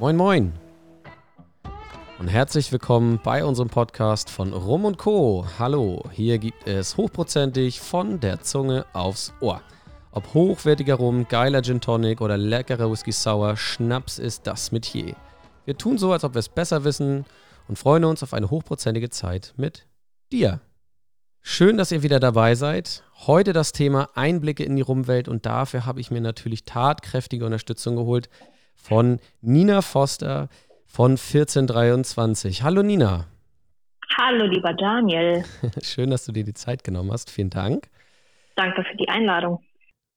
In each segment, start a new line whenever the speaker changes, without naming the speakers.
Moin, moin. Und herzlich willkommen bei unserem Podcast von Rum und Co. Hallo, hier gibt es hochprozentig von der Zunge aufs Ohr. Ob hochwertiger Rum, geiler Gin Tonic oder leckerer Whisky Sour, Schnaps ist das Metier. Wir tun so, als ob wir es besser wissen und freuen uns auf eine hochprozentige Zeit mit dir. Schön, dass ihr wieder dabei seid. Heute das Thema Einblicke in die Rumwelt und dafür habe ich mir natürlich tatkräftige Unterstützung geholt von Nina Foster von 1423. Hallo Nina.
Hallo lieber Daniel.
Schön, dass du dir die Zeit genommen hast. Vielen Dank.
Danke für die Einladung.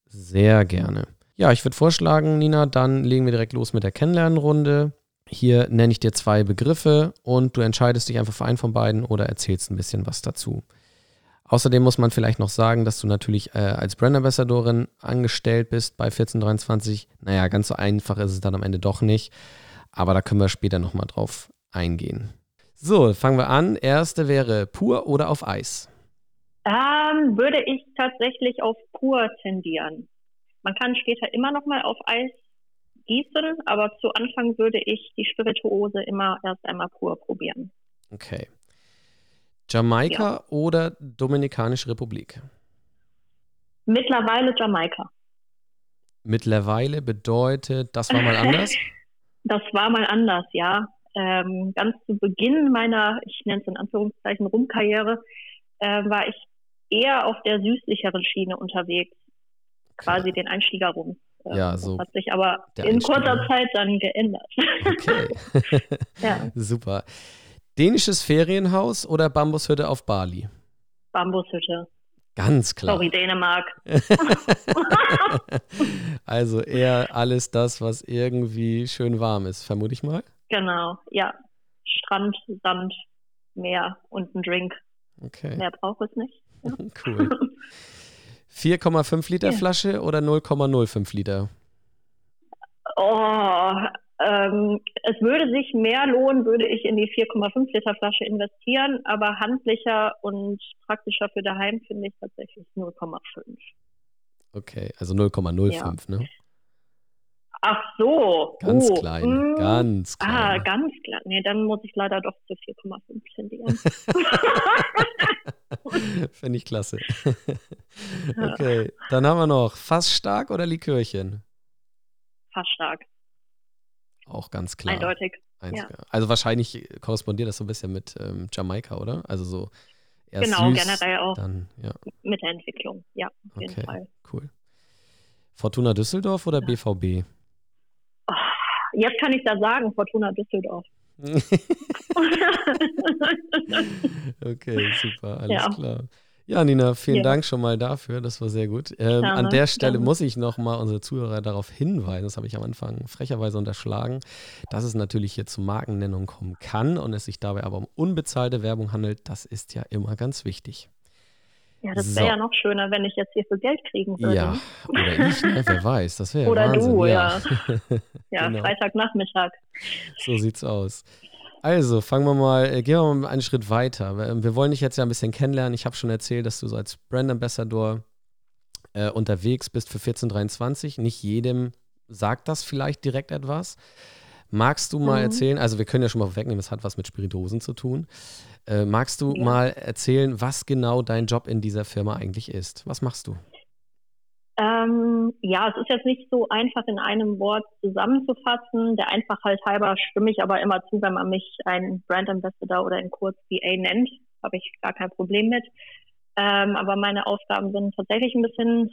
Sehr gerne. Ja, ich würde vorschlagen, Nina, dann legen wir direkt los mit der Kennenlernrunde. Hier nenne ich dir zwei Begriffe und du entscheidest dich einfach für einen von beiden oder erzählst ein bisschen was dazu. Außerdem muss man vielleicht noch sagen, dass du natürlich äh, als Brand Ambassadorin angestellt bist bei 1423. Naja, ganz so einfach ist es dann am Ende doch nicht. Aber da können wir später nochmal drauf eingehen. So, fangen wir an. Erste wäre pur oder auf Eis?
Ähm, würde ich tatsächlich auf pur tendieren. Man kann später immer nochmal auf Eis gießen, aber zu Anfang würde ich die Spirituose immer erst einmal pur probieren.
Okay. Jamaika ja. oder Dominikanische Republik?
Mittlerweile Jamaika.
Mittlerweile bedeutet, das war mal anders?
das war mal anders, ja. Ähm, ganz zu Beginn meiner, ich nenne es in Anführungszeichen, Rumkarriere, äh, war ich eher auf der süßlicheren Schiene unterwegs. Quasi den Einstieger rum.
Äh, ja, so.
Das hat sich aber in kurzer Zeit dann geändert.
Okay. ja. Super. Dänisches Ferienhaus oder Bambushütte auf Bali?
Bambushütte.
Ganz klar.
Sorry, Dänemark.
also eher alles das, was irgendwie schön warm ist, vermute ich mal.
Genau, ja. Strand, Sand, Meer und ein Drink.
Okay.
Mehr braucht es nicht. Ja.
Cool. 4,5 Liter ja. Flasche oder 0,05 Liter?
Oh, ähm, es würde sich mehr lohnen, würde ich in die 4,5 Liter Flasche investieren, aber handlicher und praktischer für daheim finde ich tatsächlich 0,5.
Okay, also 0,05, ja. ne?
Ach so.
Ganz oh, klein, mh. Hm. ganz
ah, klein. Ah, ganz klein. Nee, dann muss ich leider doch zu 4,5 tendieren.
Finde ich klasse. okay, dann haben wir noch Fass stark oder Likörchen?
Fass stark.
Auch ganz klar.
Eindeutig.
Ja. Also wahrscheinlich korrespondiert das so ein bisschen mit ähm, Jamaika, oder? Also so erst
Genau,
süß,
generell auch
dann, ja.
mit der Entwicklung, ja, auf jeden
okay,
Fall.
Cool. Fortuna Düsseldorf oder ja. BVB?
Oh, jetzt kann ich da sagen, Fortuna Düsseldorf.
okay, super, alles klar. Ja, Nina, vielen ja. Dank schon mal dafür. Das war sehr gut. Ähm, an der Stelle muss ich noch mal unsere Zuhörer darauf hinweisen, das habe ich am Anfang frecherweise unterschlagen, dass es natürlich hier zu Markennennung kommen kann und es sich dabei aber um unbezahlte Werbung handelt. Das ist ja immer ganz wichtig.
Ja, das wäre so. ja noch schöner, wenn ich jetzt hier für Geld kriegen würde.
Ja, oder ich, ne? wer weiß, das wäre
Oder
Wahnsinn.
du, ja. Ja, ja genau. Freitagnachmittag.
So sieht's aus. Also, fangen wir mal, äh, gehen wir mal einen Schritt weiter. Ähm, wir wollen dich jetzt ja ein bisschen kennenlernen. Ich habe schon erzählt, dass du so als Brand Ambassador äh, unterwegs bist für 1423. Nicht jedem sagt das vielleicht direkt etwas. Magst du mal mhm. erzählen, also wir können ja schon mal wegnehmen, es hat was mit Spiritosen zu tun. Äh, magst du ja. mal erzählen, was genau dein Job in dieser Firma eigentlich ist? Was machst du?
Ähm, ja, es ist jetzt nicht so einfach in einem Wort zusammenzufassen. Der Einfachheit halber stimme ich aber immer zu, wenn man mich ein Brand Ambassador oder in kurz BA nennt, habe ich gar kein Problem mit. Ähm, aber meine Aufgaben sind tatsächlich ein bisschen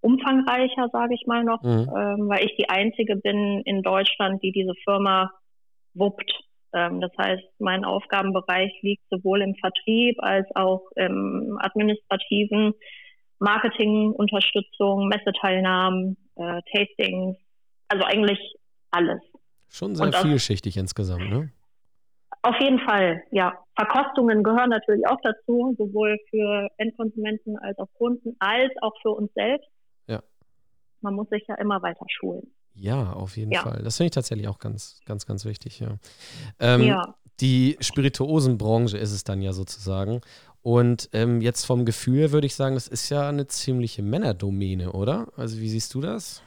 umfangreicher, sage ich mal noch, mhm. ähm, weil ich die einzige bin in Deutschland, die diese Firma wuppt. Ähm, das heißt, mein Aufgabenbereich liegt sowohl im Vertrieb als auch im administrativen Marketingunterstützung, Messeteilnahmen, äh, Tastings, also eigentlich alles.
Schon sehr auf, vielschichtig insgesamt, ne?
Auf jeden Fall, ja. Verkostungen gehören natürlich auch dazu, sowohl für Endkonsumenten als auch Kunden, als auch für uns selbst.
Ja.
Man muss sich ja immer weiter schulen.
Ja, auf jeden ja. Fall. Das finde ich tatsächlich auch ganz, ganz, ganz wichtig, ja. Ähm,
ja.
Die Spirituosenbranche ist es dann ja sozusagen. Und ähm, jetzt vom Gefühl würde ich sagen, das ist ja eine ziemliche Männerdomäne, oder? Also wie siehst du das?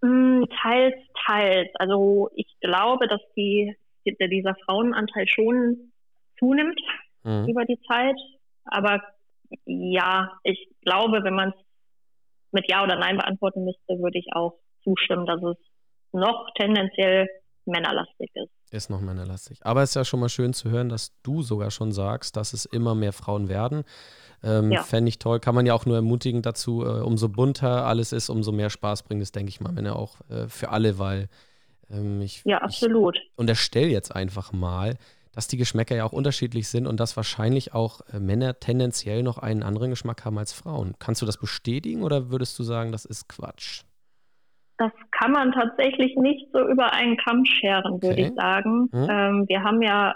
Mm, teils, teils. Also ich glaube, dass die, dieser Frauenanteil schon zunimmt mhm. über die Zeit. Aber ja, ich glaube, wenn man es mit Ja oder Nein beantworten müsste, würde ich auch zustimmen, dass es noch tendenziell männerlastig ist.
Ist noch männerlastig. Aber es ist ja schon mal schön zu hören, dass du sogar schon sagst, dass es immer mehr Frauen werden. Ähm, ja. Fände ich toll. Kann man ja auch nur ermutigen dazu, äh, umso bunter alles ist, umso mehr Spaß bringt es, denke ich mal, wenn er auch äh, für alle, weil ähm, ich.
Ja, absolut.
Ich unterstelle jetzt einfach mal, dass die Geschmäcker ja auch unterschiedlich sind und dass wahrscheinlich auch äh, Männer tendenziell noch einen anderen Geschmack haben als Frauen. Kannst du das bestätigen oder würdest du sagen, das ist Quatsch?
Das kann man tatsächlich nicht so über einen Kamm scheren, würde okay. ich sagen. Hm. Ähm, wir haben ja,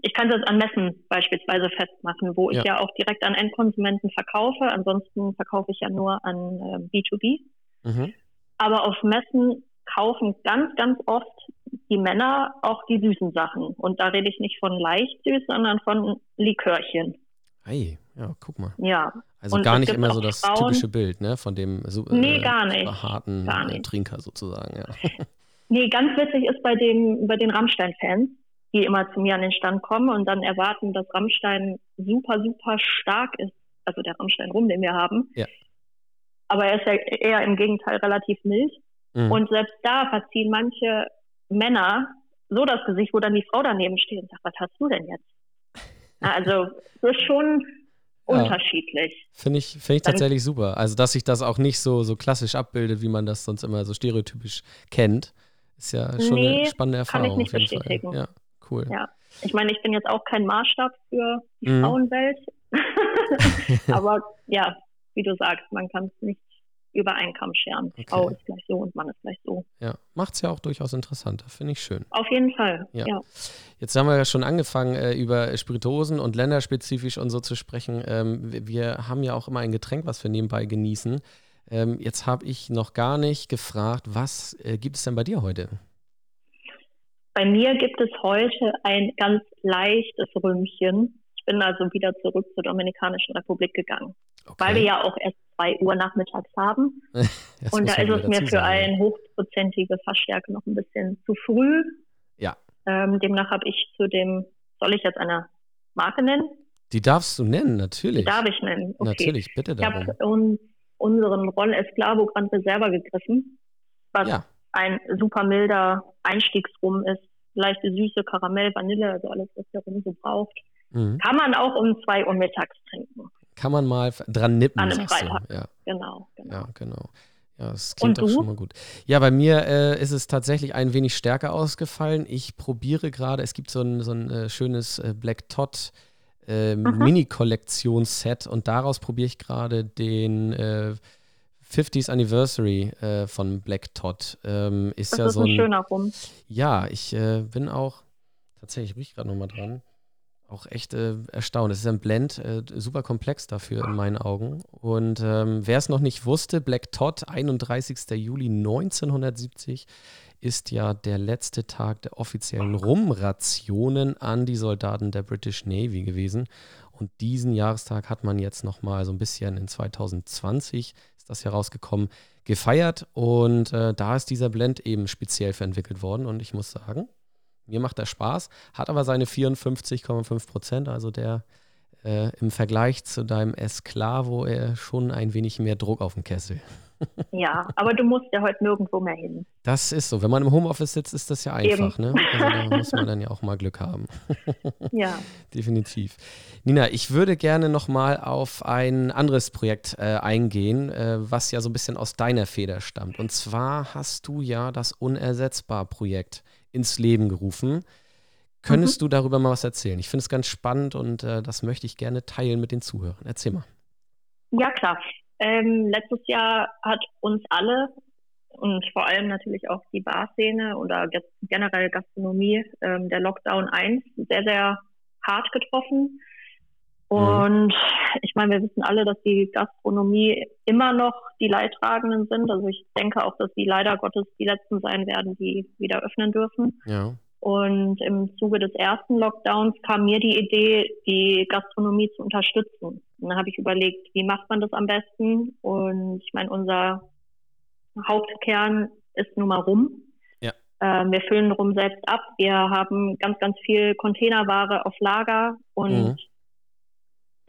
ich kann das an Messen beispielsweise festmachen, wo ich ja, ja auch direkt an Endkonsumenten verkaufe. Ansonsten verkaufe ich ja nur an äh, B2B. Mhm. Aber auf Messen kaufen ganz, ganz oft die Männer auch die süßen Sachen. Und da rede ich nicht von leicht süß, sondern von Likörchen.
Hey, ja, guck mal.
Ja.
Also und gar nicht immer so das Frauen, typische Bild, ne, von dem
super, nee, gar nicht,
harten
gar nicht.
Trinker sozusagen, ja.
Nee, ganz witzig ist bei dem, bei den Rammstein-Fans, die immer zu mir an den Stand kommen und dann erwarten, dass Rammstein super, super stark ist. Also der Rammstein rum, den wir haben.
Ja.
Aber er ist ja eher im Gegenteil relativ mild. Mhm. Und selbst da verziehen manche Männer so das Gesicht, wo dann die Frau daneben steht und sagt, was hast du denn jetzt? Also das ist schon ja. unterschiedlich.
Finde ich, find ich tatsächlich super. Also, dass sich das auch nicht so, so klassisch abbildet, wie man das sonst immer so stereotypisch kennt, ist ja schon nee, eine spannende Erfahrung.
Kann ich nicht bestätigen.
Fall. Ja, cool.
Ja. Ich meine, ich bin jetzt auch kein Maßstab für die mhm. Frauenwelt. Aber ja, wie du sagst, man kann es nicht über einen Kamm scheren. Okay. Frau ist gleich so und Mann ist gleich so.
Ja, macht es ja auch durchaus interessanter, finde ich schön.
Auf jeden Fall, ja. ja.
Jetzt haben wir ja schon angefangen, äh, über Spirituosen und länderspezifisch und so zu sprechen. Ähm, wir haben ja auch immer ein Getränk, was wir nebenbei genießen. Ähm, jetzt habe ich noch gar nicht gefragt, was äh, gibt es denn bei dir heute?
Bei mir gibt es heute ein ganz leichtes Römchen. Ich bin also wieder zurück zur Dominikanischen Republik gegangen, okay. weil wir ja auch erst zwei Uhr nachmittags haben. und da ist es mir für eine hochprozentige Fassstärke noch ein bisschen zu früh.
Ja.
Ähm, demnach habe ich zu dem, soll ich jetzt eine Marke nennen?
Die darfst du nennen, natürlich.
Die darf ich nennen. Okay.
Natürlich, bitte darum.
Ich habe uns unseren Ron Esclavo Grand Reserva gegriffen, was ja. ein super milder Einstiegsrum ist. Leichte Süße, Karamell, Vanille, also alles, was der Rum so braucht. Mhm. Kann man auch um zwei Uhr mittags trinken
kann man mal dran nippen.
An einem Freitag.
Ja.
Genau, genau.
Ja, genau. Ja, das klingt doch schon mal gut. Ja, bei mir äh, ist es tatsächlich ein wenig stärker ausgefallen. Ich probiere gerade, es gibt so ein, so ein äh, schönes äh, Black Todd äh, mhm. Mini-Kollektionsset und daraus probiere ich gerade den 50th äh, Anniversary äh, von Black Todd. Ähm, ist
das
ja
ist
so
ein, ein schöner Rum.
Ja, ich bin auch, tatsächlich rieche ich gerade nochmal dran auch echt äh, erstaunt. Es ist ein Blend, äh, super komplex dafür in meinen Augen. Und ähm, wer es noch nicht wusste, Black Todd, 31. Juli 1970, ist ja der letzte Tag der offiziellen Rumrationen an die Soldaten der British Navy gewesen. Und diesen Jahrestag hat man jetzt nochmal so ein bisschen in 2020, ist das herausgekommen, gefeiert. Und äh, da ist dieser Blend eben speziell für entwickelt worden. Und ich muss sagen, mir macht er Spaß, hat aber seine 54,5 Prozent, also der äh, im Vergleich zu deinem Esclavo äh, schon ein wenig mehr Druck auf dem Kessel.
Ja, aber du musst ja heute nirgendwo mehr hin.
Das ist so. Wenn man im Homeoffice sitzt, ist das ja einfach. Ne? Also da muss man dann ja auch mal Glück haben.
Ja.
Definitiv. Nina, ich würde gerne nochmal auf ein anderes Projekt äh, eingehen, äh, was ja so ein bisschen aus deiner Feder stammt. Und zwar hast du ja das Unersetzbar-Projekt ins Leben gerufen. Könntest mhm. du darüber mal was erzählen? Ich finde es ganz spannend und äh, das möchte ich gerne teilen mit den Zuhörern. Erzähl mal.
Ja, klar. Ähm, letztes Jahr hat uns alle und vor allem natürlich auch die Barszene oder generell Gastronomie ähm, der Lockdown 1 sehr, sehr hart getroffen. Mhm. Und mhm. ich meine, wir wissen alle, dass die Gastronomie immer noch die Leidtragenden sind. Also ich denke auch, dass die leider Gottes die letzten sein werden, die wieder öffnen dürfen.
Ja.
Und im Zuge des ersten Lockdowns kam mir die Idee, die Gastronomie zu unterstützen. Und dann habe ich überlegt, wie macht man das am besten? Und ich meine, unser Hauptkern ist nun mal rum. Äh, wir füllen Rum selbst ab. Wir haben ganz, ganz viel Containerware auf Lager und mhm.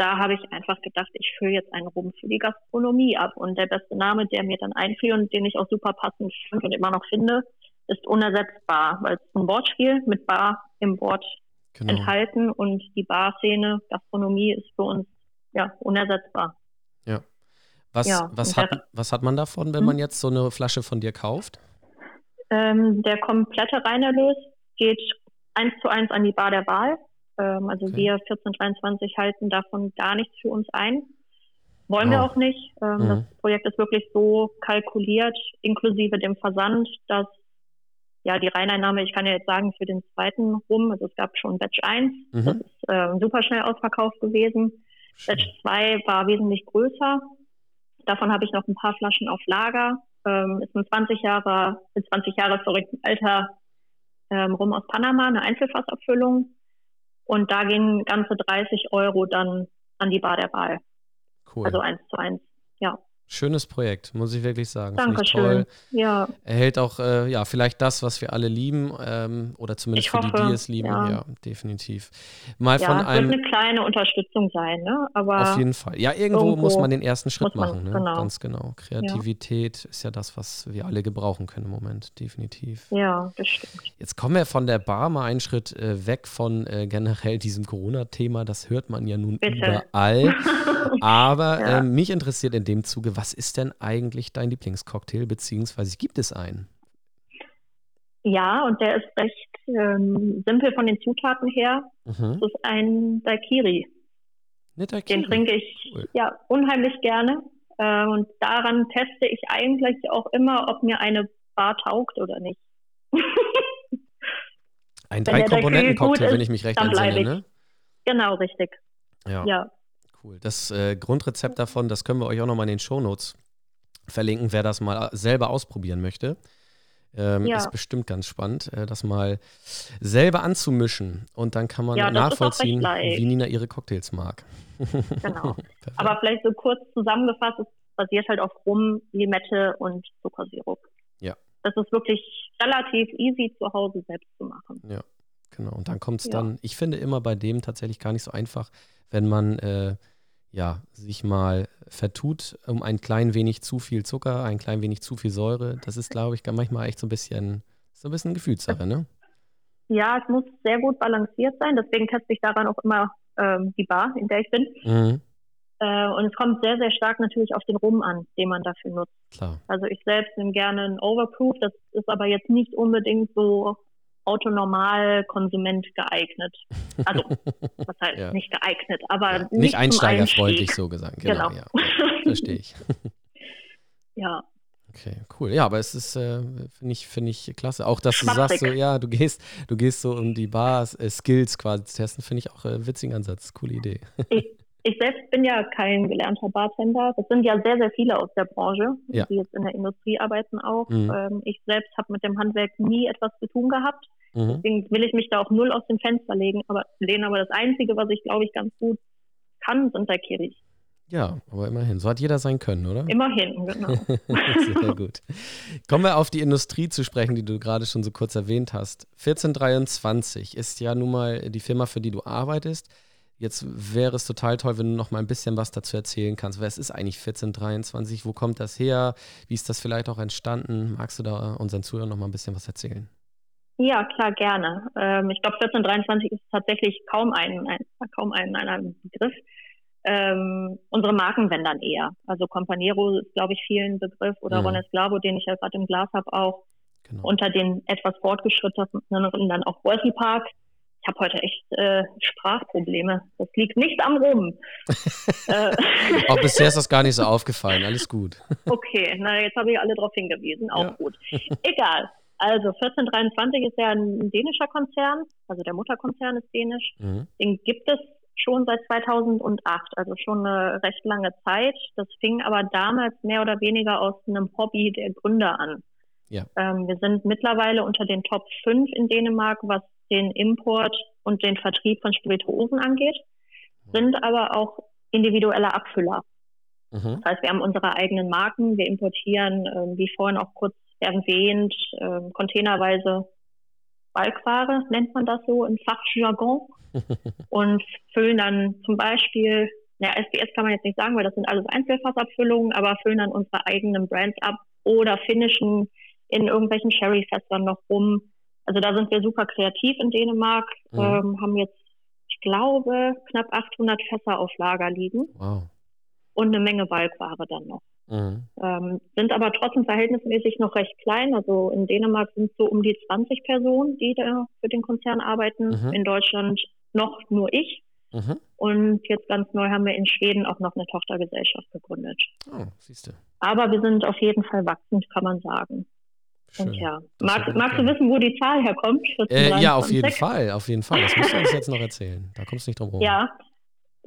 Da habe ich einfach gedacht, ich fülle jetzt einen Rum für die Gastronomie ab. Und der beste Name, der mir dann einfiel und den ich auch super passend fand und immer noch finde, ist unersetzbar, weil es ein Wortspiel mit Bar im Wort genau. enthalten und die Barszene, Gastronomie ist für uns ja unersetzbar.
Ja. Was, ja, was, hat, was hat man davon, wenn hm? man jetzt so eine Flasche von dir kauft?
Ähm, der komplette Reinerlös geht eins zu eins an die Bar der Wahl. Ähm, also okay. wir 1423 halten davon gar nichts für uns ein. Wollen oh. wir auch nicht. Ähm, mhm. Das Projekt ist wirklich so kalkuliert, inklusive dem Versand, dass ja, die Reineinnahme, ich kann ja jetzt sagen, für den zweiten rum, also es gab schon Batch 1, mhm. das ist äh, super schnell ausverkauft gewesen. Schön. Batch 2 war wesentlich größer. Davon habe ich noch ein paar Flaschen auf Lager. Ähm, ist ein 20 Jahre, 20 Jahre sorry, alter ähm, Rum aus Panama, eine Einzelfassabfüllung. Und da gehen ganze 30 Euro dann an die Bar der Wahl. Cool. Also eins zu eins, ja.
Schönes Projekt, muss ich wirklich sagen.
Dankeschön. Toll. Ja.
Erhält auch, äh, ja, vielleicht das, was wir alle lieben, ähm, oder zumindest ich für hoffe, die, die es lieben. Ja, ja definitiv.
Mal ja, von einem, wird eine kleine Unterstützung sein, ne? Aber
auf jeden Fall. Ja, irgendwo, irgendwo muss man den ersten Schritt man, machen, ne? Genau. Ganz genau. Kreativität ja. ist ja das, was wir alle gebrauchen können im Moment, definitiv.
Ja, das stimmt.
Jetzt kommen wir von der Bar mal einen Schritt äh, weg von äh, generell diesem Corona-Thema. Das hört man ja nun Bitte. überall. Aber äh, mich interessiert in dem Zuge, was was ist denn eigentlich dein Lieblingscocktail, beziehungsweise gibt es einen?
Ja, und der ist recht ähm, simpel von den Zutaten her. Mhm. Das ist ein Daikiri. Daiquiri. Den trinke ich cool. ja unheimlich gerne. Äh, und daran teste ich eigentlich auch immer, ob mir eine Bar taugt oder nicht.
ein Drei-Komponenten-Cocktail, wenn ich mich recht entsinne, ne?
Genau, richtig.
Ja. ja. Cool. Das äh, Grundrezept davon, das können wir euch auch nochmal in den Shownotes verlinken, wer das mal selber ausprobieren möchte. Ähm, ja. Ist bestimmt ganz spannend, äh, das mal selber anzumischen. Und dann kann man ja, nachvollziehen, wie Nina ihre Cocktails mag.
Genau. Aber vielleicht so kurz zusammengefasst, es basiert halt auf Rum, Limette und Zuckersirup.
Ja.
Das ist wirklich relativ easy zu Hause selbst zu machen.
Ja, genau. Und dann kommt es ja. dann, ich finde immer bei dem tatsächlich gar nicht so einfach, wenn man äh, ja, sich mal vertut um ein klein wenig zu viel Zucker, ein klein wenig zu viel Säure. Das ist, glaube ich, manchmal echt so ein bisschen, so ein bisschen Gefühlssache, ne?
Ja, es muss sehr gut balanciert sein. Deswegen teste ich daran auch immer ähm, die Bar, in der ich bin. Mhm. Äh, und es kommt sehr, sehr stark natürlich auf den Rum an, den man dafür nutzt.
Klar.
Also ich selbst nehme gerne einen Overproof. Das ist aber jetzt nicht unbedingt so Autonormalkonsument geeignet. Also, was heißt ja. nicht geeignet, aber ja,
nicht, nicht einsteigerfreundlich so gesagt. Genau, genau. Ja, verstehe ich.
ja.
Okay, cool. Ja, aber es ist, äh, finde ich, finde ich klasse. Auch, dass du sagst, so, ja, du gehst, du gehst so um die Bars, äh, Skills quasi zu testen, finde ich auch äh, witzigen Ansatz. Coole Idee.
Ich, ich selbst bin ja kein gelernter Bartender. Das sind ja sehr, sehr viele aus der Branche, ja. die jetzt in der Industrie arbeiten auch. Mhm. Ähm, ich selbst habe mit dem Handwerk nie etwas zu tun gehabt. Mhm. Deswegen will ich mich da auch null aus dem Fenster legen, aber lehnen. Aber das Einzige, was ich glaube ich ganz gut kann, sind der Kirich.
Ja, aber immerhin. So hat jeder sein Können, oder?
Immerhin, genau.
Sehr gut. Kommen wir auf die Industrie zu sprechen, die du gerade schon so kurz erwähnt hast. 1423 ist ja nun mal die Firma, für die du arbeitest. Jetzt wäre es total toll, wenn du noch mal ein bisschen was dazu erzählen kannst. Was ist eigentlich 1423? Wo kommt das her? Wie ist das vielleicht auch entstanden? Magst du da unseren Zuhörern noch mal ein bisschen was erzählen?
Ja, klar, gerne. Ähm, ich glaube, 1423 ist tatsächlich kaum ein, ein kaum ein, ein Begriff. Ähm, unsere Marken wenn dann eher. Also Companero ist, glaube ich, vielen Begriff oder mhm. Ron Esclavo, den ich ja gerade im Glas habe, auch. Genau. Unter den etwas fortgeschrittenen dann auch Wolsey Park ich habe heute echt äh, Sprachprobleme. Das liegt nicht am Rum.
äh. Auch bisher ist das gar nicht so aufgefallen. Alles gut.
okay, na jetzt habe ich alle darauf hingewiesen. Auch ja. gut. Egal. Also 1423 ist ja ein dänischer Konzern, also der Mutterkonzern ist dänisch. Mhm. Den gibt es schon seit 2008, also schon eine recht lange Zeit. Das fing aber damals mehr oder weniger aus einem Hobby der Gründer an. Ja. Ähm, wir sind mittlerweile unter den Top 5 in Dänemark, was den Import und den Vertrieb von Spirituosen angeht, sind aber auch individuelle Abfüller. Mhm. Das heißt, wir haben unsere eigenen Marken, wir importieren, äh, wie vorhin auch kurz erwähnt, äh, containerweise Balkware, nennt man das so im Fachjargon. und füllen dann zum Beispiel, ja, SDS kann man jetzt nicht sagen, weil das sind alles Einzelfassabfüllungen, aber füllen dann unsere eigenen Brands ab oder finishen in irgendwelchen Sherry-Fässern noch rum. Also da sind wir super kreativ in Dänemark, mhm. ähm, haben jetzt, ich glaube, knapp 800 Fässer auf Lager liegen. Wow. Und eine Menge Balkware dann noch. Mhm. Ähm, sind aber trotzdem verhältnismäßig noch recht klein. Also in Dänemark sind es so um die 20 Personen, die da für den Konzern arbeiten. Mhm. In Deutschland noch nur ich. Mhm. Und jetzt ganz neu haben wir in Schweden auch noch eine Tochtergesellschaft gegründet. Oh, siehst du. Aber wir sind auf jeden Fall wachsend, kann man sagen. Schön. Ja, magst, magst du wissen, wo die Zahl herkommt?
Äh, ja, auf jeden Fall, auf jeden Fall. Das musst du uns jetzt noch erzählen. Da kommst du nicht drum herum.
Ja,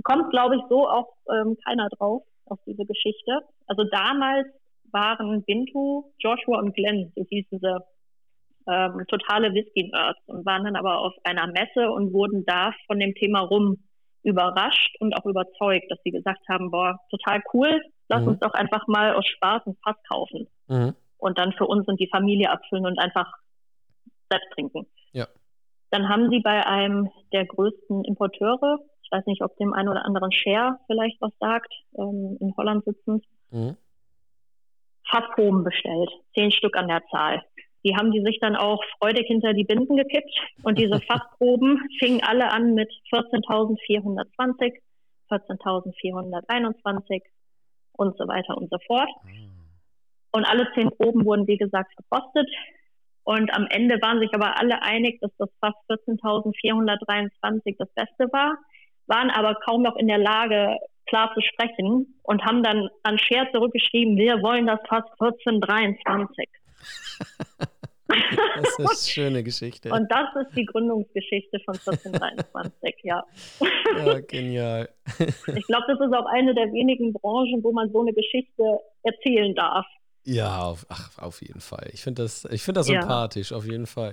kommt, glaube ich, so auch ähm, keiner drauf, auf diese Geschichte. Also damals waren Bintu, Joshua und Glenn, so hießen sie, ähm, totale Whisky-Nerds und waren dann aber auf einer Messe und wurden da von dem Thema rum überrascht und auch überzeugt, dass sie gesagt haben, boah, total cool, lass mhm. uns doch einfach mal aus Spaß ein Fass kaufen mhm. Und dann für uns und die Familie abfüllen und einfach selbst trinken. Ja. Dann haben sie bei einem der größten Importeure, ich weiß nicht, ob dem einen oder anderen Share vielleicht was sagt, ähm, in Holland sitzend, mhm. Fassproben bestellt, zehn Stück an der Zahl. Die haben die sich dann auch freudig hinter die Binden gekippt und diese Fachproben fingen alle an mit 14.420, 14.421 und so weiter und so fort. Und alle zehn Proben wurden, wie gesagt, verkostet. Und am Ende waren sich aber alle einig, dass das Fass 14.423 das Beste war, waren aber kaum noch in der Lage, klar zu sprechen und haben dann an Scher zurückgeschrieben, wir wollen das Fass 1423.
Das ist eine schöne Geschichte.
Und das ist die Gründungsgeschichte von 1423, ja.
Ja, genial.
Ich glaube, das ist auch eine der wenigen Branchen, wo man so eine Geschichte erzählen darf.
Ja, auf, ach, auf jeden Fall. Ich finde das, ich find das sympathisch, ja. auf jeden Fall.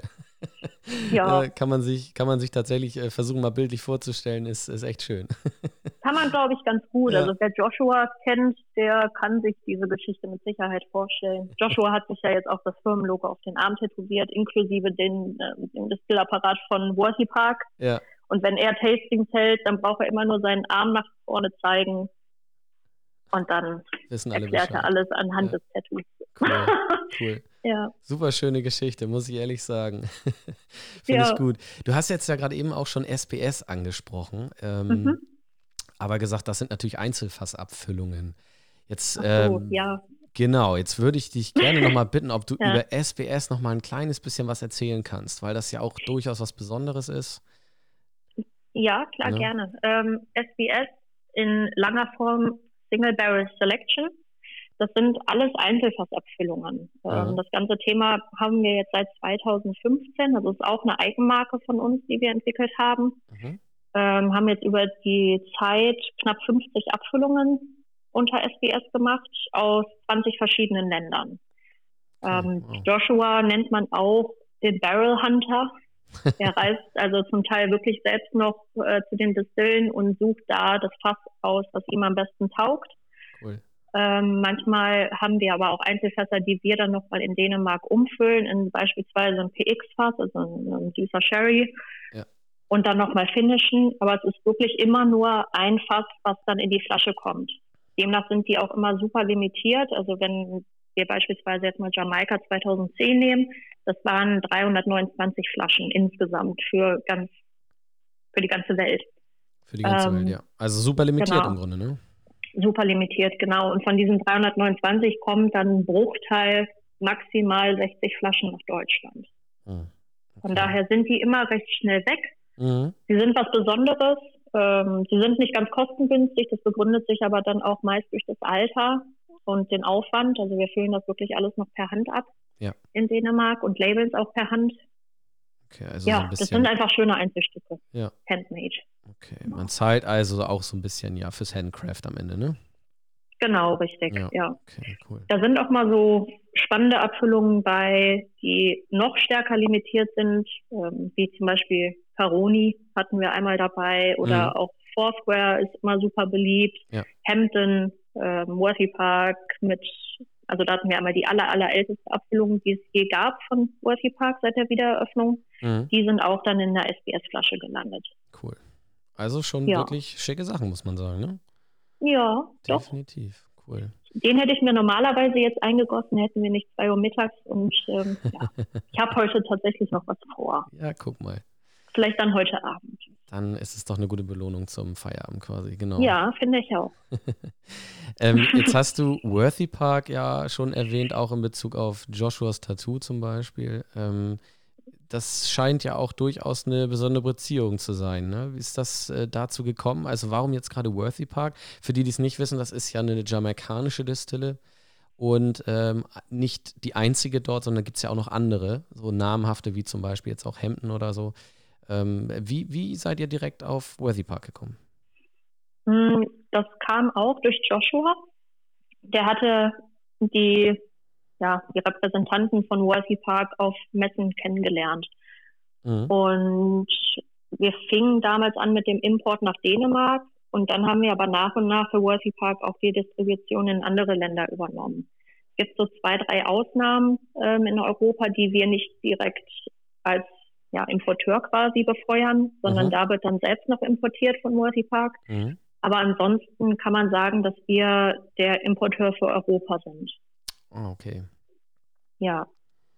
Ja. kann, man sich, kann man sich tatsächlich äh, versuchen, mal bildlich vorzustellen, ist, ist echt schön.
kann man, glaube ich, ganz gut. Ja. Also wer Joshua kennt, der kann sich diese Geschichte mit Sicherheit vorstellen. Joshua hat sich ja jetzt auch das Firmenlogo auf den Arm tätowiert, inklusive den, äh, dem Distillapparat von Worthy Park. Ja. Und wenn er Tastings hält, dann braucht er immer nur seinen Arm nach vorne zeigen und dann erklärt er alles anhand ja. des Tattoos.
Cool. cool. ja. Super schöne Geschichte, muss ich ehrlich sagen. Finde ja. ich gut. Du hast jetzt ja gerade eben auch schon SPS angesprochen, ähm, mhm. aber gesagt, das sind natürlich Einzelfassabfüllungen. Jetzt, so, ähm, ja. Genau, jetzt würde ich dich gerne nochmal bitten, ob du ja. über SPS nochmal ein kleines bisschen was erzählen kannst, weil das ja auch durchaus was Besonderes ist.
Ja, klar, ja. gerne. Ähm, SBS in langer Form Single Barrel Selection. Das sind alles Einzelfassabfüllungen. Mhm. Das ganze Thema haben wir jetzt seit 2015. Das ist auch eine Eigenmarke von uns, die wir entwickelt haben. Mhm. Ähm, haben jetzt über die Zeit knapp 50 Abfüllungen unter SBS gemacht aus 20 verschiedenen Ländern. Ähm, wow. Joshua nennt man auch den Barrel Hunter. Er reist also zum Teil wirklich selbst noch äh, zu den Distillen und sucht da das Fass aus, was ihm am besten taugt. Cool. Ähm, manchmal haben wir aber auch Einzelfässer, die wir dann nochmal in Dänemark umfüllen, in beispielsweise ein PX-Fass, also ein, ein, süßer Sherry, ja. und dann nochmal finishen. Aber es ist wirklich immer nur ein Fass, was dann in die Flasche kommt. Demnach sind die auch immer super limitiert. Also wenn wir beispielsweise jetzt mal Jamaika 2010 nehmen, das waren 329 Flaschen insgesamt für ganz, für die ganze Welt.
Für die ganze ähm, Welt, ja. Also super limitiert genau. im Grunde, ne?
Super limitiert, genau. Und von diesen 329 kommt dann ein Bruchteil, maximal 60 Flaschen nach Deutschland. Mhm. Okay. Von daher sind die immer recht schnell weg. Mhm. Sie sind was Besonderes. Ähm, sie sind nicht ganz kostengünstig. Das begründet sich aber dann auch meist durch das Alter und den Aufwand. Also wir füllen das wirklich alles noch per Hand ab ja. in Dänemark und labeln es auch per Hand. Okay, also ja, so das sind einfach schöne Einzelstücke. Ja. Handmade.
Okay, man zahlt also auch so ein bisschen ja fürs Handcraft am Ende, ne?
Genau, richtig, ja. ja. Okay, cool. Da sind auch mal so spannende Abfüllungen bei, die noch stärker limitiert sind, ähm, wie zum Beispiel Caroni hatten wir einmal dabei oder mhm. auch Foursquare ist immer super beliebt. Ja. Hampton, ähm, Worthy Park mit Also da hatten wir einmal die aller, allerälteste Abfüllung, die es je gab von Worthy Park seit der Wiedereröffnung. Mhm. Die sind auch dann in der SBS-Flasche gelandet.
Cool. Also schon ja. wirklich schicke Sachen, muss man sagen, ne?
Ja,
definitiv. Doch. Cool.
Den hätte ich mir normalerweise jetzt eingegossen, hätten wir nicht zwei Uhr mittags und ähm, ja. ich habe heute tatsächlich noch was vor.
Ja, guck mal.
Vielleicht dann heute Abend.
Dann ist es doch eine gute Belohnung zum Feierabend quasi, genau.
Ja, finde ich auch.
ähm, jetzt hast du Worthy Park ja schon erwähnt, auch in Bezug auf Joshuas Tattoo zum Beispiel. Ähm, das scheint ja auch durchaus eine besondere Beziehung zu sein. Ne? Wie ist das äh, dazu gekommen? Also warum jetzt gerade Worthy Park? Für die, die es nicht wissen, das ist ja eine jamaikanische Distille und ähm, nicht die einzige dort, sondern gibt es ja auch noch andere, so namhafte wie zum Beispiel jetzt auch Hampton oder so. Ähm, wie, wie seid ihr direkt auf Worthy Park gekommen?
Hm, das kam auch durch Joshua. Der hatte die ja, die Repräsentanten von Worthy Park auf Messen kennengelernt. Mhm. Und wir fingen damals an mit dem Import nach Dänemark und dann haben wir aber nach und nach für Worthy Park auch die Distribution in andere Länder übernommen. Es gibt so zwei, drei Ausnahmen ähm, in Europa, die wir nicht direkt als ja, Importeur quasi befeuern, sondern mhm. da wird dann selbst noch importiert von Worthy Park. Mhm. Aber ansonsten kann man sagen, dass wir der Importeur für Europa sind.
Ah, okay.
Ja,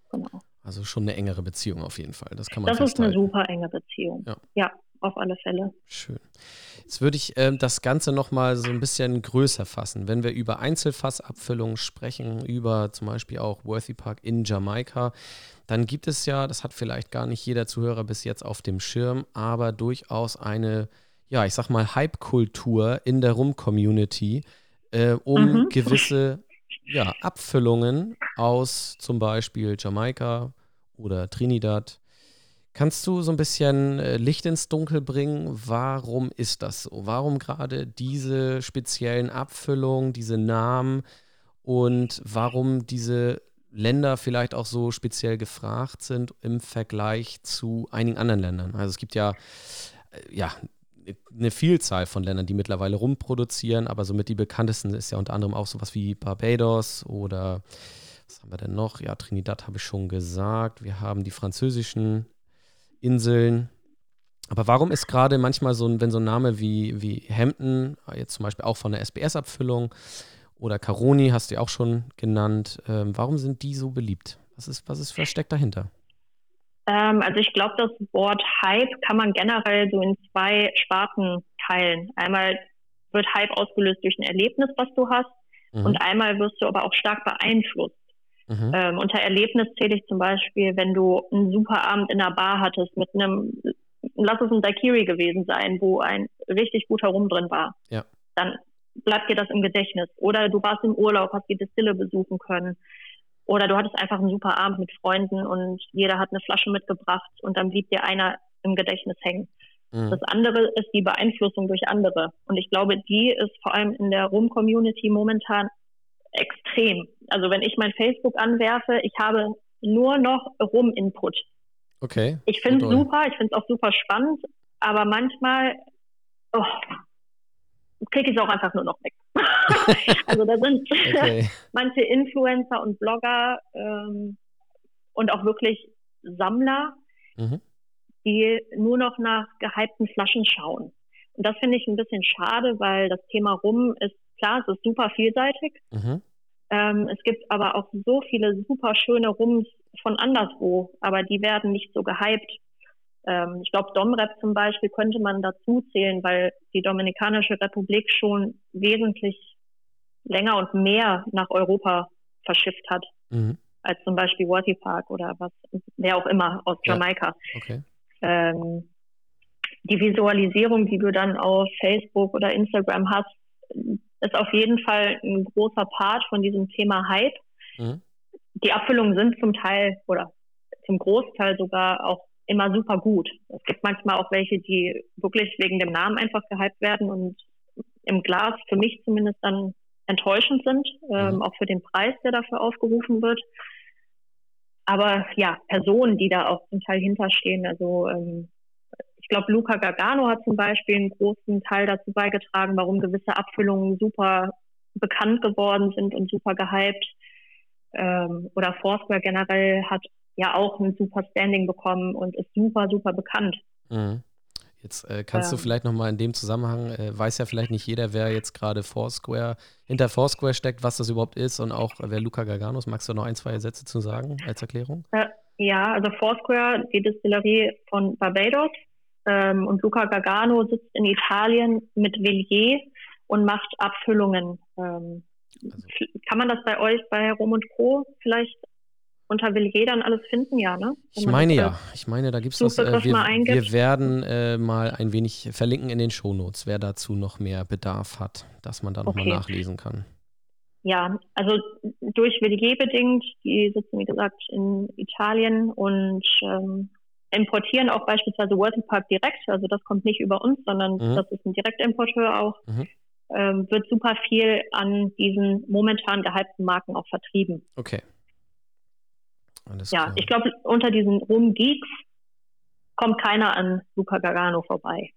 genau.
Also schon eine engere Beziehung auf jeden Fall. Das kann man
Das ist eine super enge Beziehung. Ja. ja, auf alle Fälle.
Schön. Jetzt würde ich äh, das Ganze nochmal so ein bisschen größer fassen. Wenn wir über Einzelfassabfüllungen sprechen, über zum Beispiel auch Worthy Park in Jamaika, dann gibt es ja, das hat vielleicht gar nicht jeder Zuhörer bis jetzt auf dem Schirm, aber durchaus eine, ja, ich sag mal, Hype-Kultur in der Rum-Community, äh, um mhm. gewisse ja, Abfüllungen aus zum Beispiel Jamaika oder Trinidad. Kannst du so ein bisschen äh, Licht ins Dunkel bringen? Warum ist das so? Warum gerade diese speziellen Abfüllungen, diese Namen und warum diese Länder vielleicht auch so speziell gefragt sind im Vergleich zu einigen anderen Ländern? Also es gibt ja, äh, ja eine Vielzahl von Ländern, die mittlerweile rumproduzieren, aber somit die bekanntesten ist ja unter anderem auch sowas wie Barbados oder was haben wir denn noch? Ja, Trinidad habe ich schon gesagt. Wir haben die französischen Inseln. Aber warum ist gerade manchmal so ein, wenn so ein Name wie, wie Hampton, jetzt zum Beispiel auch von der SBS-Abfüllung, oder Caroni hast du ja auch schon genannt, ähm, warum sind die so beliebt? Was ist, was ist versteckt dahinter?
Ähm, also ich glaube, das Wort Hype kann man generell so in zwei Sparten teilen. Einmal wird Hype ausgelöst durch ein Erlebnis, was du hast, mhm. und einmal wirst du aber auch stark beeinflusst. Mhm. Ähm, unter Erlebnis zähle ich zum Beispiel, wenn du einen super Abend in einer Bar hattest mit einem, lass es ein Daiquiri gewesen sein, wo ein richtig guter Rum drin war. Ja. Dann bleibt dir das im Gedächtnis. Oder du warst im Urlaub, hast die Distille besuchen können. Oder du hattest einfach einen super Abend mit Freunden und jeder hat eine Flasche mitgebracht und dann blieb dir einer im Gedächtnis hängen. Mhm. Das andere ist die Beeinflussung durch andere. Und ich glaube, die ist vor allem in der Rum-Community momentan extrem. Also wenn ich mein Facebook anwerfe, ich habe nur noch Rum-Input.
Okay.
Ich finde es super, ich finde es auch super spannend, aber manchmal oh, klicke ich es auch einfach nur noch weg. also da sind okay. manche Influencer und Blogger ähm, und auch wirklich Sammler, mhm. die nur noch nach gehypten Flaschen schauen. Und das finde ich ein bisschen schade, weil das Thema Rum ist klar, es ist super vielseitig. Mhm. Ähm, es gibt aber auch so viele super schöne Rums von anderswo, aber die werden nicht so gehypt. Ähm, ich glaube, Domrep zum Beispiel könnte man dazu zählen, weil die Dominikanische Republik schon wesentlich länger und mehr nach Europa verschifft hat, mhm. als zum Beispiel Worthy Park oder was, wer auch immer aus Jamaika. Ja. Okay. Ähm, die Visualisierung, die du dann auf Facebook oder Instagram hast, ist auf jeden Fall ein großer Part von diesem Thema Hype. Mhm. Die Abfüllungen sind zum Teil oder zum Großteil sogar auch immer super gut. Es gibt manchmal auch welche, die wirklich wegen dem Namen einfach gehypt werden und im Glas für mich zumindest dann enttäuschend sind, ähm, mhm. auch für den Preis, der dafür aufgerufen wird. Aber ja, Personen, die da auch zum Teil hinterstehen, also ähm, ich glaube, Luca Gargano hat zum Beispiel einen großen Teil dazu beigetragen, warum gewisse Abfüllungen super bekannt geworden sind und super gehypt. ähm, oder Foursquare generell hat ja auch ein super Standing bekommen und ist super, super bekannt. Mhm.
Jetzt äh, kannst ähm, du vielleicht nochmal in dem Zusammenhang, äh, weiß ja vielleicht nicht jeder, wer jetzt gerade Foursquare, hinter Foursquare steckt, was das überhaupt ist und auch wer Luca Gargano ist. Magst du noch ein, zwei Sätze zu sagen als Erklärung?
Äh, ja, also Foursquare, die Distillerie von Barbados ähm, und Luca Gargano sitzt in Italien mit Villiers und macht Abfüllungen. Ähm, also, kann man das bei euch bei Rom und Co. vielleicht unter Villiers dann alles finden, ja, ne?
ich meine ja, ich meine, da gibt es das. Äh, wir, wir, werden äh, mal ein wenig verlinken in den Shownotes, wer dazu noch mehr Bedarf hat, dass man da nochmal okay. nachlesen kann.
Ja, also durch Villiers bedingt, die sitzen wie gesagt in Italien und ähm, importieren auch beispielsweise Worthy Park direkt, also das kommt nicht über uns, sondern mhm. das ist ein Direktimporteur auch. Mhm. Ähm, wird super viel an diesen momentan gehypten Marken auch vertrieben.
Okay.
Alles ja, klar. ich glaube, unter diesen Rum-Geeks kommt keiner an Luca Gargano vorbei.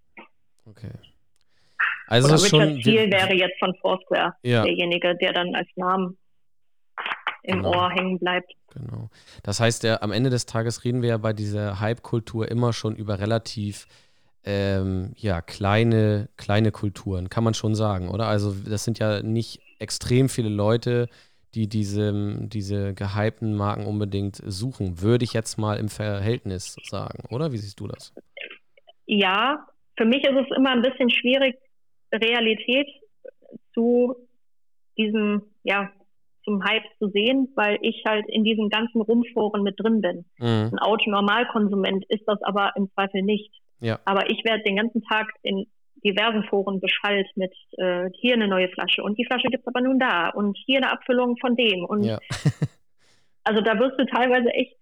Okay.
Also Oder Richard schon, Thiel wäre jetzt von Foursquare ja. derjenige, der dann als Namen im genau. Ohr hängen bleibt.
Genau. Das heißt, ja, am Ende des Tages reden wir ja bei dieser Hype-Kultur immer schon über relativ ähm, ja, kleine, kleine Kulturen, kann man schon sagen, oder? Also das sind ja nicht extrem viele Leute, die diese, diese gehypten Marken unbedingt suchen, würde ich jetzt mal im Verhältnis sagen, oder? Wie siehst du das?
Ja, für mich ist es immer ein bisschen schwierig, Realität zu diesem, ja, zum Hype zu sehen, weil ich halt in diesen ganzen Rumforen mit drin bin. Mhm. Ein Autonormalkonsument ist das aber im Zweifel nicht. Ja. Aber ich werde den ganzen Tag in diversen Foren beschallt mit äh, hier eine neue Flasche und die Flasche gibt es aber nun da und hier eine Abfüllung von dem. Und ja. also da wirst du teilweise echt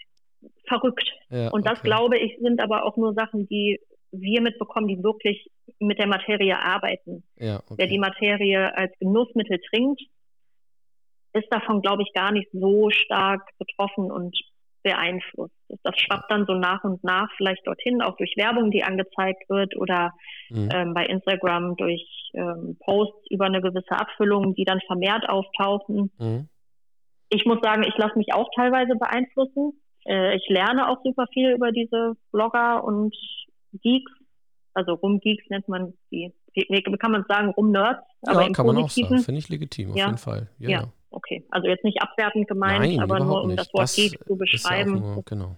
verrückt. Ja, und das, okay. glaube ich, sind aber auch nur Sachen, die wir mitbekommen, die wirklich mit der Materie arbeiten. Ja, okay. Wer die Materie als Genussmittel trinkt, ist davon, glaube ich, gar nicht so stark betroffen und beeinflusst. Das schwappt dann so nach und nach vielleicht dorthin, auch durch Werbung, die angezeigt wird oder mhm. ähm, bei Instagram durch ähm, Posts über eine gewisse Abfüllung, die dann vermehrt auftauchen. Mhm. Ich muss sagen, ich lasse mich auch teilweise beeinflussen. Äh, ich lerne auch super viel über diese Blogger und Geeks. Also Rum-Geeks nennt man die, kann man sagen, Rum-Nerds.
Ja, kann man auch sagen, finde ich legitim, auf ja. jeden Fall.
ja. ja okay. Also jetzt nicht abwertend gemeint, Nein, aber nur um nicht. das Wort das Geek zu beschreiben. Ja,
nur, genau.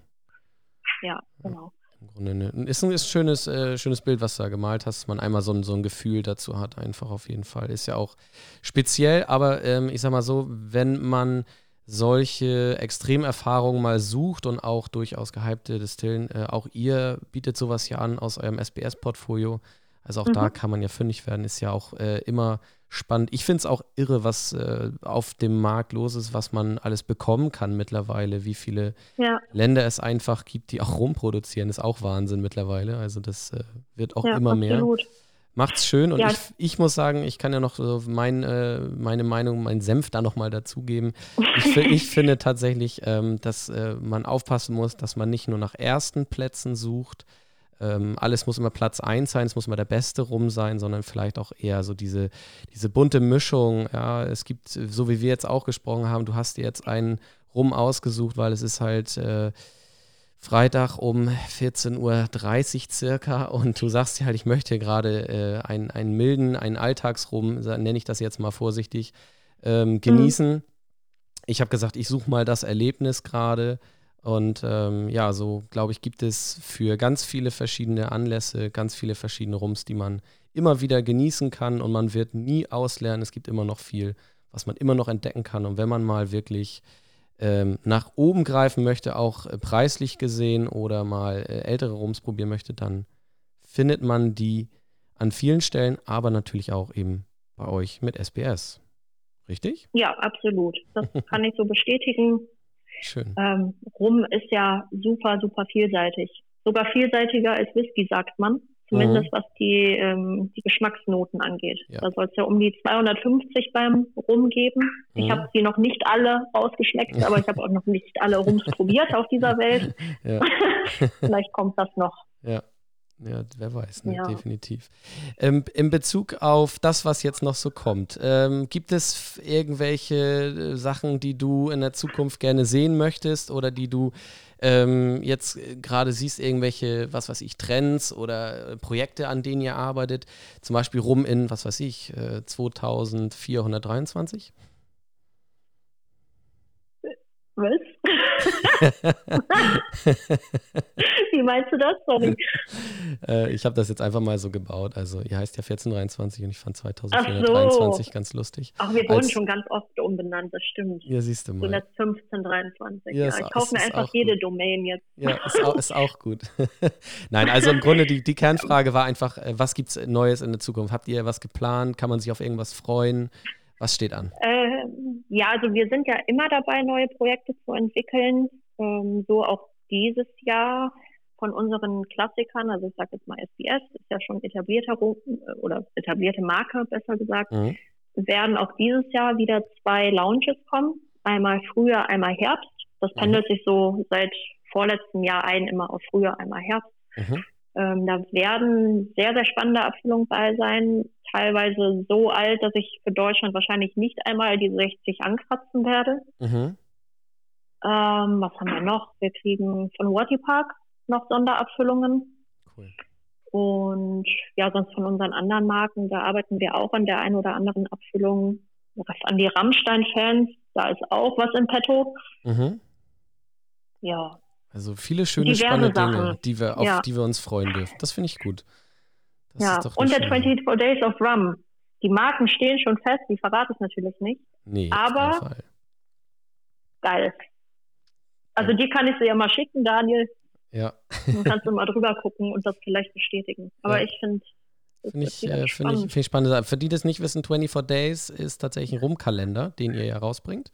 ja, genau.
Im Grunde ne, ist ein, ist ein schönes, äh, schönes Bild, was du da gemalt hast, dass man einmal so ein, so ein Gefühl dazu hat, einfach auf jeden Fall. Ist ja auch speziell, aber ähm, ich sag mal so, wenn man solche Extremerfahrungen mal sucht und auch durchaus gehypte Distillen, äh, auch ihr bietet sowas ja an aus eurem SBS-Portfolio. Also auch mhm. da kann man ja fündig werden, ist ja auch äh, immer spannend. Ich finde es auch irre, was äh, auf dem Markt los ist, was man alles bekommen kann mittlerweile, wie viele ja. Länder es einfach gibt, die auch rumproduzieren, ist auch Wahnsinn mittlerweile. Also das äh, wird auch ja, immer absolut. mehr. Macht's schön und ja. ich, ich, muss sagen, ich kann ja noch so mein, äh, meine Meinung, meinen Senf da nochmal dazugeben. Ich, ich finde tatsächlich, ähm, dass äh, man aufpassen muss, dass man nicht nur nach ersten Plätzen sucht, ähm, alles muss immer Platz 1 sein, es muss immer der Beste rum sein, sondern vielleicht auch eher so diese, diese bunte Mischung. Ja, es gibt, so wie wir jetzt auch gesprochen haben, du hast dir jetzt einen Rum ausgesucht, weil es ist halt äh, Freitag um 14.30 Uhr circa und du sagst dir halt, ich möchte gerade äh, einen, einen milden, einen Alltagsrum, nenne ich das jetzt mal vorsichtig, ähm, genießen. Mhm. Ich habe gesagt, ich suche mal das Erlebnis gerade und ähm, ja, so glaube ich, gibt es für ganz viele verschiedene Anlässe, ganz viele verschiedene Rums, die man immer wieder genießen kann und man wird nie auslernen. Es gibt immer noch viel, was man immer noch entdecken kann. Und wenn man mal wirklich ähm, nach oben greifen möchte, auch äh, preislich gesehen oder mal äh, ältere Rums probieren möchte, dann findet man die an vielen Stellen, aber natürlich auch eben bei euch mit SBS. Richtig?
Ja, absolut. Das kann ich so bestätigen.
Schön.
Ähm, Rum ist ja super, super vielseitig. Sogar vielseitiger als Whisky, sagt man. Zumindest mhm. was die, ähm, die Geschmacksnoten angeht. Ja. Da soll es ja um die 250 beim Rum geben. Mhm. Ich habe sie noch nicht alle ausgeschmeckt, aber ich habe auch noch nicht alle Rums probiert auf dieser Welt. Vielleicht kommt das noch.
Ja. Ja, wer weiß, ne? ja. definitiv. Ähm, in Bezug auf das, was jetzt noch so kommt, ähm, gibt es irgendwelche äh, Sachen, die du in der Zukunft gerne sehen möchtest oder die du ähm, jetzt äh, gerade siehst, irgendwelche, was weiß ich, Trends oder äh, Projekte, an denen ihr arbeitet, zum Beispiel rum in, was weiß ich, äh, 2423?
Was? Wie meinst du das? Sorry.
Äh, ich habe das jetzt einfach mal so gebaut. Also, ihr heißt ja 1423 und ich fand 2423 so. ganz lustig.
Ach, wir wurden Als, schon ganz oft umbenannt, das stimmt.
Ja, siehst du mal.
So jetzt 1523. Ja, ja. Ich kaufe mir einfach jede gut. Domain jetzt.
Ja, ist auch, ist auch gut. Nein, also im Grunde die, die Kernfrage war einfach, äh, was gibt es Neues in der Zukunft? Habt ihr was geplant? Kann man sich auf irgendwas freuen? Was steht an?
Äh, ja, also wir sind ja immer dabei, neue Projekte zu entwickeln. Ähm, so auch dieses Jahr von unseren Klassikern, also ich sage jetzt mal SBS, ist ja schon etablierter äh, oder etablierte Marke, besser gesagt, mhm. werden auch dieses Jahr wieder zwei Launches kommen. Einmal Frühjahr, einmal Herbst. Das mhm. pendelt sich so seit vorletztem Jahr ein, immer auf Frühjahr, einmal Herbst. Mhm. Ähm, da werden sehr, sehr spannende Abfüllungen bei sein. Teilweise so alt, dass ich für Deutschland wahrscheinlich nicht einmal die 60 ankratzen werde. Mhm. Ähm, was haben wir noch? Wir kriegen von Watty Park noch Sonderabfüllungen. Cool. Und ja, sonst von unseren anderen Marken, da arbeiten wir auch an der einen oder anderen Abfüllung. An die Rammstein-Fans, da ist auch was im Petto. Mhm.
Ja, also viele schöne, Diverse spannende Sachen. Dinge, die wir, auf ja. die wir uns freuen dürfen. Das finde ich gut.
Das ja, und der 24 Days of Rum. Die Marken stehen schon fest, die verrate ich natürlich nicht. Nee, aber geil. Also ja. die kann ich dir ja mal schicken, Daniel.
Ja.
Dann kannst du mal drüber gucken und das vielleicht bestätigen. Aber ja. ich finde
Finde ich, äh, find ich, find ich spannend. Für die, die das nicht wissen, 24 Days ist tatsächlich ein Rumkalender, den ihr ja rausbringt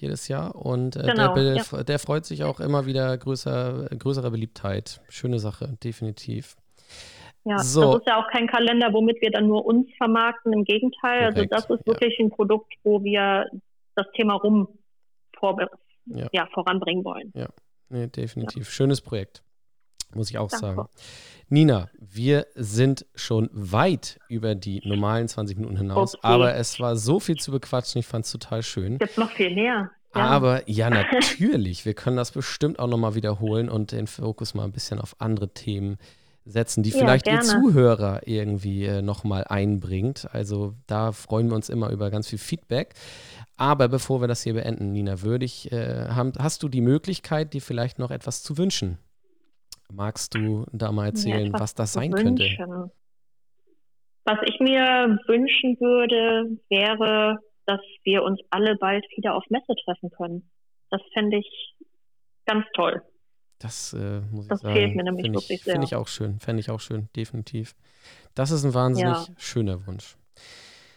jedes Jahr. Und äh, genau, der, ja. der, freut sich auch immer wieder größer, größerer Beliebtheit. Schöne Sache, definitiv.
Ja, so. das ist ja auch kein Kalender, womit wir dann nur uns vermarkten. Im Gegenteil, also Korrekt, also das ist wirklich ja. ein Produkt, wo wir das Thema rum vor, ja. voranbringen wollen.
Ja, nee, definitiv. Schönes Projekt, muss ich auch Danke. sagen. Nina, wir sind schon weit über die normalen 20 Minuten hinaus, okay. aber es war so viel zu bequatschen, ich fand es total schön.
Jetzt noch viel mehr.
Ja. Aber ja, natürlich, wir können das bestimmt auch nochmal wiederholen und den Fokus mal ein bisschen auf andere Themen setzen, die ja, vielleicht gerne. ihr Zuhörer irgendwie äh, nochmal einbringt. Also da freuen wir uns immer über ganz viel Feedback. Aber bevor wir das hier beenden, Nina, würde ich, äh, haben, hast du die Möglichkeit, dir vielleicht noch etwas zu wünschen? Magst du da mal erzählen, was das sein wünschen. könnte?
Was ich mir wünschen würde, wäre, dass wir uns alle bald wieder auf Messe treffen können. Das fände ich ganz toll.
Das äh, muss
das
ich sagen.
Das fehlt mir nämlich find wirklich
ich, sehr. Finde ich auch schön, fände ich auch schön, definitiv. Das ist ein wahnsinnig ja. schöner Wunsch.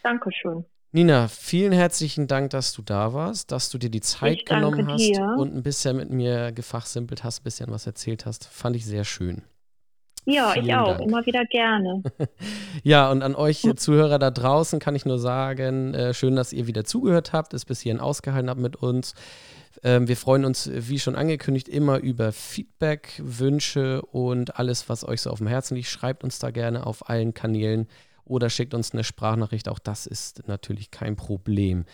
Dankeschön.
Nina, vielen herzlichen Dank, dass du da warst, dass du dir die Zeit genommen hast dir. und ein bisschen mit mir gefachsimpelt hast, ein bisschen was erzählt hast. Fand ich sehr schön.
Ja, vielen ich auch, Dank. immer wieder gerne.
ja, und an euch Zuhörer da draußen kann ich nur sagen, äh, schön, dass ihr wieder zugehört habt, es bis hierhin ausgehalten habt mit uns. Ähm, wir freuen uns, wie schon angekündigt, immer über Feedback, Wünsche und alles, was euch so auf dem Herzen liegt. Schreibt uns da gerne auf allen Kanälen oder schickt uns eine Sprachnachricht. Auch das ist natürlich kein Problem.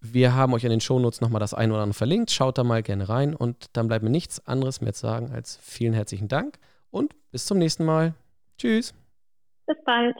Wir haben euch in den Shownotes nochmal das ein oder andere verlinkt. Schaut da mal gerne rein und dann bleibt mir nichts anderes mehr zu sagen als vielen herzlichen Dank und bis zum nächsten Mal. Tschüss.
Bis bald.